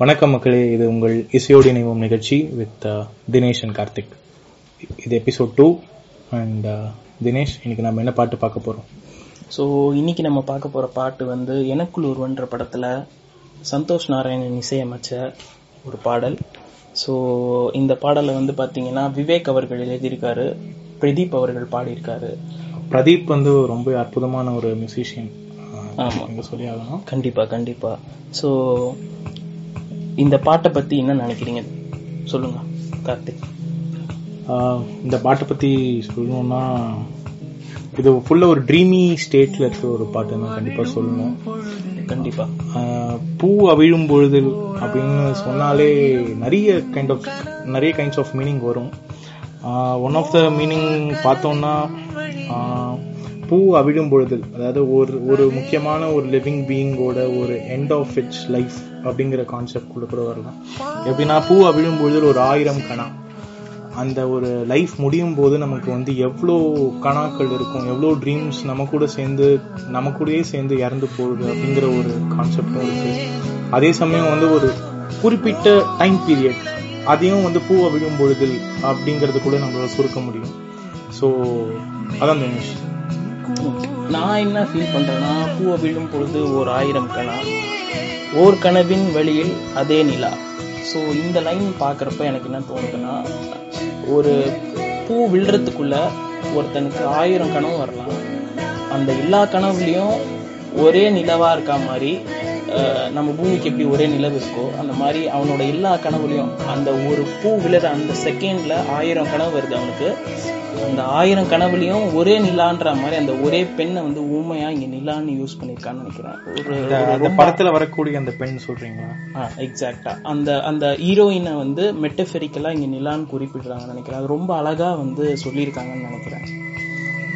வணக்கம் மக்களே இது உங்கள் இசையோடு இணைவோம் நிகழ்ச்சி வித் தினேஷ் அண்ட் கார்த்திக். இது எபிசோட் டூ அண்ட் தினேஷ் இன்னைக்கு நம்ம என்ன பாட்டு பார்க்க போறோம்? ஸோ இன்னைக்கு நம்ம பார்க்க போற பாட்டு வந்து எனக்குள் ஒருவன்ற படத்துல சந்தோஷ் நாராயணன் இசையமைச்ச ஒரு பாடல். ஸோ இந்த பாடலை வந்து பாத்தீங்கன்னா விவேக் அவர்கள் எழுதியிருக்காரு பிரதீப் அவர்கள் பாடியிருக்காரு. பிரதீப் வந்து ரொம்ப அற்புதமான ஒரு மியூசிஷியன் ஆமா. எங்க சொல்லி ஆகணும்? கண்டிப்பா கண்டிப்பா. ஸோ இந்த பாட்டை பத்தி என்ன நினைக்கிறீங்க? சொல்லுங்க கார்த்திக். இந்த பாட்டை பத்தி சொல்லணும்னா இது ஃபுல்லா ஒரு ட்ரீமி ஸ்டேட்ல இருக்க ஒரு பாட்டு நான் கண்டிப்பா சொல்லணும். கண்டிப்பா. பூ அவிழும் பொழுது அப்படின்னு சொன்னாலே நிறைய கைண்ட் ஆஃப் நிறைய கைண்ட்ஸ் ஆஃப் மீனிங் வரும். ஒன் ஆஃப் த மீனிங் பார்த்தோம்னா பூ அவிழும் பொழுது அதாவது ஒரு ஒரு முக்கியமான ஒரு லிவிங் பீயிங்கோட ஒரு எண்ட் ஆஃப் இட்ஸ் லைஃப் அப்படிங்கிற கான்செப்ட் கூட கூட வரலாம். எப்படின்னா பூ அவிழும் பொழுது ஒரு ஆயிரம் கணா அந்த ஒரு லைஃப் முடியும் போது நமக்கு வந்து எவ்வளோ கணாக்கள் இருக்கும் எவ்வளோ ட்ரீம்ஸ் நம்ம கூட சேர்ந்து நம்ம கூடயே சேர்ந்து இறந்து போகுது அப்படிங்கிற ஒரு கான்செப்டும் இருக்கு. அதே சமயம் வந்து ஒரு குறிப்பிட்ட டைம் பீரியட் அதையும் வந்து பூவை விழும் பொழுது அப்படிங்கிறது கூட நம்மளால சுருக்க முடியும். ஸோ அதான் தினேஷ் நான் என்ன ஃபீல் பண்றேன்னா பூவை விழும் பொழுது ஓர் ஆயிரம் கணா ஓர் கனவின் வழியில் அதே நிலா. ஸோ இந்த லைன் பார்க்குறப்ப எனக்கு என்ன தோணுதுன்னா ஒரு பூ விழுறதுக்குள்ள ஒருத்தனுக்கு ஆயிரம் கனவு வரலாம். அந்த எல்லா கனவுலையும் ஒரே நிலவாக இருக்கா மாதிரி நம்ம பூமிக்கு எப்படி ஒரே நிலவு இருக்கோ அந்த மாதிரி அவனோட எல்லா கனவுலையும் அந்த ஒரு பூ விழுற அந்த செகண்ட்ல ஆயிரம் கனவு வருது அவனுக்கு. அந்த ஆயிரம் கனவுலையும் ஒரே நிலான்ற மாதிரி அந்த ஒரே பெண்ணை வந்து ஊமையா இங்க நிலான்னு யூஸ் பண்ணிருக்கான்னு நினைக்கிறேன். ஒரு படத்துல வரக்கூடிய அந்த பெண் சொல்றீங்களா? எக்ஸாக்டா அந்த அந்த ஹீரோயினை வந்து மெட்டபெரிக்கலா இங்க நிலான்னு குறிப்பிடுறாங்கன்னு நினைக்கிறேன். அது ரொம்ப அழகா வந்து சொல்லியிருக்காங்கன்னு நினைக்கிறேன்.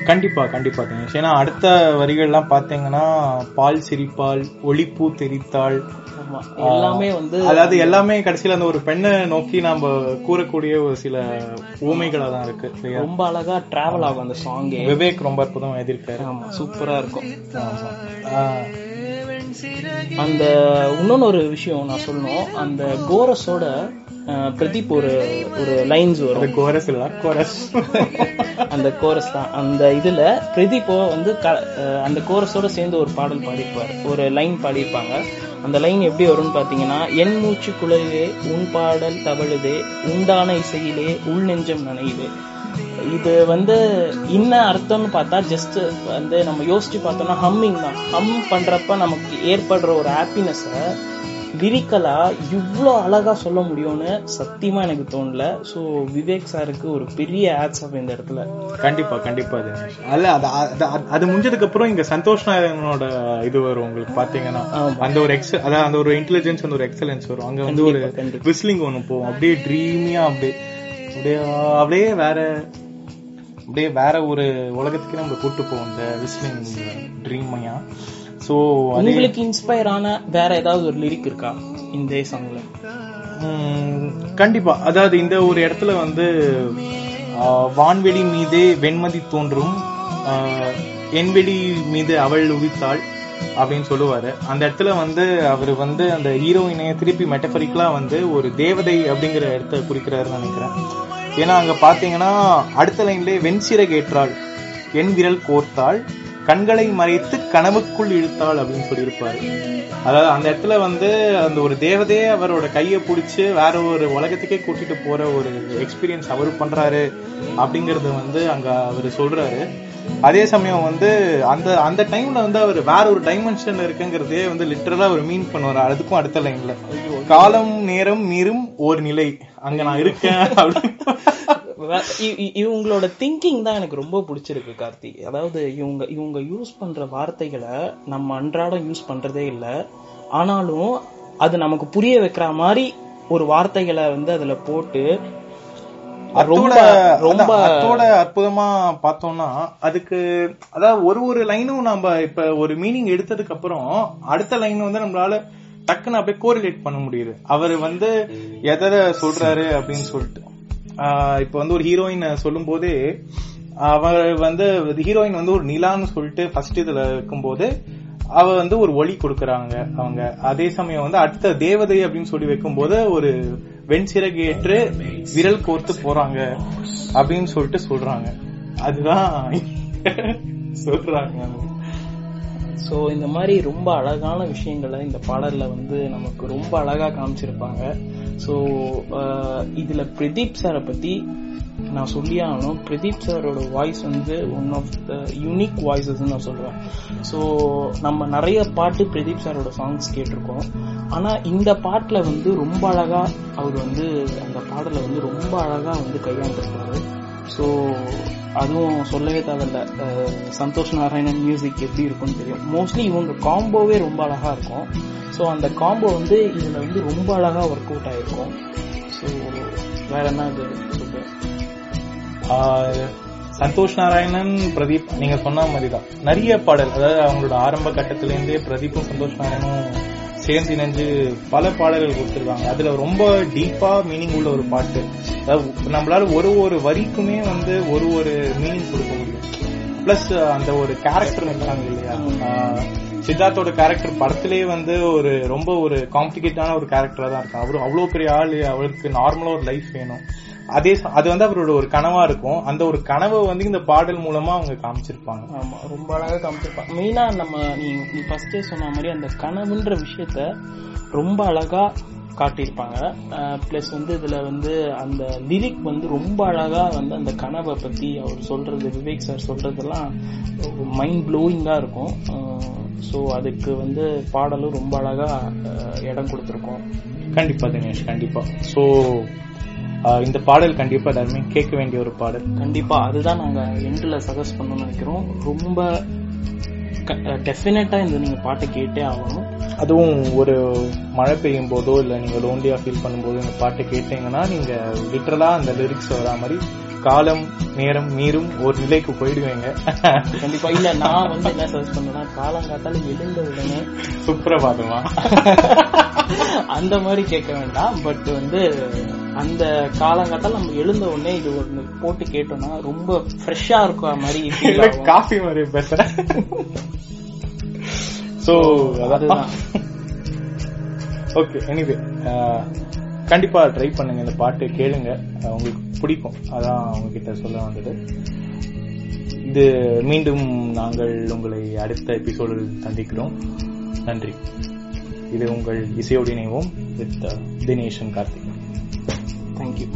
கண்டிப்பா கண்டிப்பா தினேஷ். ஏன்னா அடுத்த வரிகள்லாம் பாத்தீங்கன்னா பால் சிரிப்பால் ஒளிப்பூ தெரித்தாள் எல்லாமே வந்து அதாவது எல்லாமே கடைசியில அந்த ஒரு பெண்ணை நோக்கி நாம கூறக்கூடிய ஒரு சில ஊமைகளா தான் இருக்கு? ரொம்ப அழகா டிராவல் ஆகும் அந்த சாங்கே விவேக் ரொம்ப அற்புதமா எழுதியிருக்காரு. ஆமா சூப்பரா இருக்கும். அந்த இன்னொன்னு ஒரு விஷயம் நான் சொல்லணும். அந்த கோரஸோட பிரதீப் ஒரு ஒரு லைன்ஸ் வரும். கோரஸ் இல்ல கோரஸ் அந்த கோரஸ் தான். அந்த இதுல பிரதீப்போ வந்து அந்த கோரஸோட சேர்ந்து ஒரு பாடல் பாடியிருப்பார். ஒரு லைன் பாடியிருப்பாங்க. அந்த லைன் எப்படி வரும்னு பாத்தீங்கன்னா என் மூச்சு குழலிலே உன் பாடல் தவழுதே உண்டான இசையிலே உள் நெஞ்சம் நனையுது இது வந்து என்ன அர்த்தம்னு பார்த்தா ஜஸ்ட் வந்து நம்ம யோசிச்சு பார்த்தோம்னா ஹம்மிங் தான். ஹம் பண்றப்ப நமக்கு ஏற்படுற ஒரு ஹாப்பினஸ லிரிக்கலா இவ்ளோ அழகா சொல்ல முடியும்னு சத்தியமா எனக்கு தோணல. சோ விவேக் சாருக்கு ஒரு பெரிய ஆட்ஸ் ஆஃப் இந்த இடத்துல. கண்டிப்பா கண்டிப்பா தினேஷ். அல்ல அது அது- அது முடிஞ்சதுக்கு அப்புறம் இங்க சந்தோஷ் நாராயணனோட இது வரும் உங்களுக்கு பாத்தீங்கன்னா ஆமா. அந்த ஒரு எக்ஸ் அதாவது அந்த ஒரு இன்டெலிஜென்ஸ் அந்த ஒரு எக்ஸலன்ஸ் வரும். அங்க வந்து ஒரு. விஸ்லிங் ஒண்ணு போகும். அப்படியே ட்ரீமியா அப்படியே அப்படியே அப்படியே வேற அப்படியே வேற ஒரு உலகத்துக்கு நம்ம கூட்டு போவோம் இந்த விஸ்லிங் ட்ரீமையா சோ உங்களுக்கு இன்ஸ்பயர் ஆன வேற ஏதாவது ஒரு லிரிக் இருக்கா? இந்த சாங்ல கண்டிப்பா. அதாவது இந்த ஒரு இடத்துல வந்து வான்வெளி மீதே வெண்மதி தோன்றும். என்வெளி மீது அவள் உதித்தாள் அப்படின்னு சொல்லுவாரு. அந்த இடத்துல வந்து அவர் வந்து அந்த ஹீரோயினை திருப்பி மெட்டபரிக்கலா வந்து ஒரு தேவதை அப்படிங்கிற இடத்த குறிக்கிறாருன்னு நினைக்கிறேன். ஏன்னா அங்க பாத்தீங்கன்னா அடுத்த லைன்லயே வெண்சிறகேற்றாள் என் விரல் கோர்த்தாள் கண்களை மறைத்து கனவுக்குள் இழுத்தாள் அப்படின்னு சொல்லியிருப்பாரு. அதாவது அந்த இடத்துல வந்து அந்த ஒரு தேவதையே அவரோட கையை பிடிச்சி வேற ஒரு உலகத்துக்கே கூட்டிட்டு போற ஒரு எக்ஸ்பீரியன்ஸ் அவர் பண்றாரு அப்படிங்கறது வந்து அங்க அவர் சொல்றாரு. அதே சமயம் வந்து அந்த அந்த டைம்ல வந்து அவர் வேற ஒரு டைமென்ஷன்ல இருக்குங்கிறதே வந்து லிட்டரலா அவர் மீன் பண்ணுவார். அதுக்கும் அடுத்த லைன்ல காலம் நேரம் மீறும் ஒரு நிலை. அங்க நான் இருக்கேன் இவங்களோட திங்கிங் தான் எனக்கு ரொம்ப பிடிச்சிருக்கு கார்த்தி. அதாவது இவங்க இவங்க யூஸ் பண்ற வார்த்தைகளை நம்ம அன்றாடம் யூஸ் பண்றதே இல்ல. ஆனாலும் அது நமக்கு புரிய வைக்கிற மாதிரி ஒரு வார்த்தைகளை வந்து அதுல போட்டு ரொம்ப ரொம்ப அற்புதமா பார்த்தோம்னா அதுக்கு அதாவது ஒரு ஒரு லைனும் நம்ம இப்ப ஒரு மீனிங் எடுத்ததுக்கு அப்புறம் அடுத்த லைன் வந்து நம்மளால டக்குன்னு அப்படியே கோரிலேட் பண்ண முடியுது. அவர் வந்து எதை சொல்றாரு அப்படின்னு சொல்லிட்டு. இப்போ இப்ப வந்து ஒரு ஹீரோயின் சொல்லும் போதே அவர் வந்து ஹீரோயின் வந்து ஒரு நிலான்னு சொல்லிட்டு ஃபர்ஸ்ட் இதுல இருக்கும்போது அவ வந்து ஒரு ஒளி கொடுக்கறாங்க அவங்க. அதே சமயம் வந்து அடுத்த தேவதை அப்படின்னு சொல்லி வைக்கும்போது ஒரு வெண்சிறகு ஏற்று விரல் கோர்த்து போறாங்க அப்படின்னு சொல்லிட்டு சொல்றாங்க. அதுதான் சொல்றாங்க ஸோ இந்த மாதிரி ரொம்ப அழகான விஷயங்களை இந்த பாடலில் வந்து நமக்கு ரொம்ப அழகாக காமிச்சிருப்பாங்க. ஸோ இதில் பிரதீப் சாரை பற்றி நான் சொல்லியே ஆகணும். பிரதீப் சாரோட வாய்ஸ் வந்து ஒன் ஆஃப் த யூனிக் வாய்ஸஸ்ன்னு நான் சொல்லுவேன் ஸோ நம்ம நிறைய பாட்டு பிரதீப் சாரோட சாங்ஸ் கேட்டிருக்கோம். ஆனால் இந்த பாட்டில் வந்து ரொம்ப அழகாக அவர் வந்து அந்த பாடலை வந்து ரொம்ப அழகாக வந்து கையாண்டிருக்காரு. ஸோ அதுவும் சொல்லவே தேவையில்ல. சந்தோஷ் நாராயணன் மியூசிக் எப்படி இருக்கும்னு தெரியும். மோஸ்ட்லி இவங்க காம்போவே ரொம்ப அழகாக இருக்கும். ஸோ அந்த காம்போ வந்து இதில் வந்து ரொம்ப அழகாக ஒர்க் அவுட் ஆகிருக்கும் ஸோ வேற என்ன இது? சந்தோஷ் நாராயணன் பிரதீப் நீங்க சொன்ன மாதிரி தான் நிறைய பாடல் அதாவது அவங்களோட ஆரம்ப கட்டத்திலேருந்தே பிரதீப்பும் சந்தோஷ் நாராயணும் சேர்ந்து இணைஞ்சு பல பாடல்கள் கொடுத்துருக்காங்க. அதுல ரொம்ப டீப்பா மீனிங் உள்ள ஒரு பாட்டு. நம்மளால ஒரு ஒரு வரிக்குமே வந்து ஒரு ஒரு மீனிங் கொடுக்க முடியும். பிளஸ் அந்த ஒரு கேரக்டர் இருக்காங்க இல்லையா? சித்தார்த்தோட கேரக்டர் படத்திலே வந்து ஒரு ரொம்ப ஒரு காம்ப்ளிகேட்டான ஒரு கேரக்டரா தான் இருக்கும் அவரு அவ்வளவு பெரிய ஆளு அவருக்கு நார்மலா ஒரு லைஃப் வேணும். அதே அது வந்து அவரோட ஒரு கனவா இருக்கும். அந்த ஒரு கனவை வந்து இந்த பாடல் மூலமா அவங்க காமிச்சிருப்பாங்க. ஆமா ரொம்ப அழகா காமிச்சிருப்பாங்க. மெயினா நம்ம நீ ஃபர்ஸ்டே சொன்ன மாதிரி அந்த கனவுன்ற விஷயத்த ரொம்ப அழகா காட்டியிருப்பாங்க. பிளஸ் வந்து இதுல வந்து அந்த லிரிக் வந்து ரொம்ப அழகா வந்து அந்த கனவை பத்தி அவர் சொல்றது விவேக் சார் சொல்றதெல்லாம் மைண்ட் ப்ளோயிங்கா இருக்கும். ஸோ அதுக்கு வந்து பாடலும் ரொம்ப அழகா அஹ், இடம் கொடுத்துருக்கோம். கண்டிப்பா தினேஷ் கண்டிப்பா. சோ இந்த பாடல் கண்டிப்பா எல்லாருமே கேட்க வேண்டிய ஒரு பாடல். கண்டிப்பா. அதுதான் நாங்க எண்ட்ல சஜஸ்ட் பண்ணணும்னு நினைக்கிறோம். ரொம்ப டெஃபினட்டா இந்த நீங்க பாட்டை கேட்டே ஆகணும். அதுவும் ஒரு மழை பெய்யும் போதோ இல்ல நீங்க லோன்லியா ஃபீல் பண்ணும்போதோ இந்த பாட்டை கேட்டீங்கன்னா நீங்க லிட்டரலா அந்த லிரிக்ஸ் வரா மாதிரி காலம் நேரம் மீறும் ஒரு நிலைக்கு போயிடுவீங்க. கண்டிப்பா. இல்ல நான் வந்து என்ன சஜஸ்ட் பண்ணேன்னா காலங்காத்தால எழுந்த உடனே சுப்பிரபாதமா அந்த மாதிரி கேட்க வேண்டாம். பட் வந்து அந்த காலங்காத்தால நம்ம எழுந்த உடனே இது ஒண்ணு போட்டு கேட்டோம்னா ரொம்ப ஃப்ரெஷ்ஷா இருக்கும் மாதிரி. காஃபி மாதிரி பேசுறேன். சோ அதுதான். ஓகே எனிவே கண்டிப்பா ட்ரை பண்ணுங்க இந்த பாட்டு கேளுங்க. உங்களுக்கு பிடிக்கும். அதான் உங்ககிட்ட சொல்ல வந்தது. இது மீண்டும் நாங்கள் உங்களை அடுத்த எபிசோடில் சந்திக்கிறோம். நன்றி. இது உங்கள் இசையோடு இணைவோம் வித் தினேஷன் கார்த்திக். தேங்க்யூ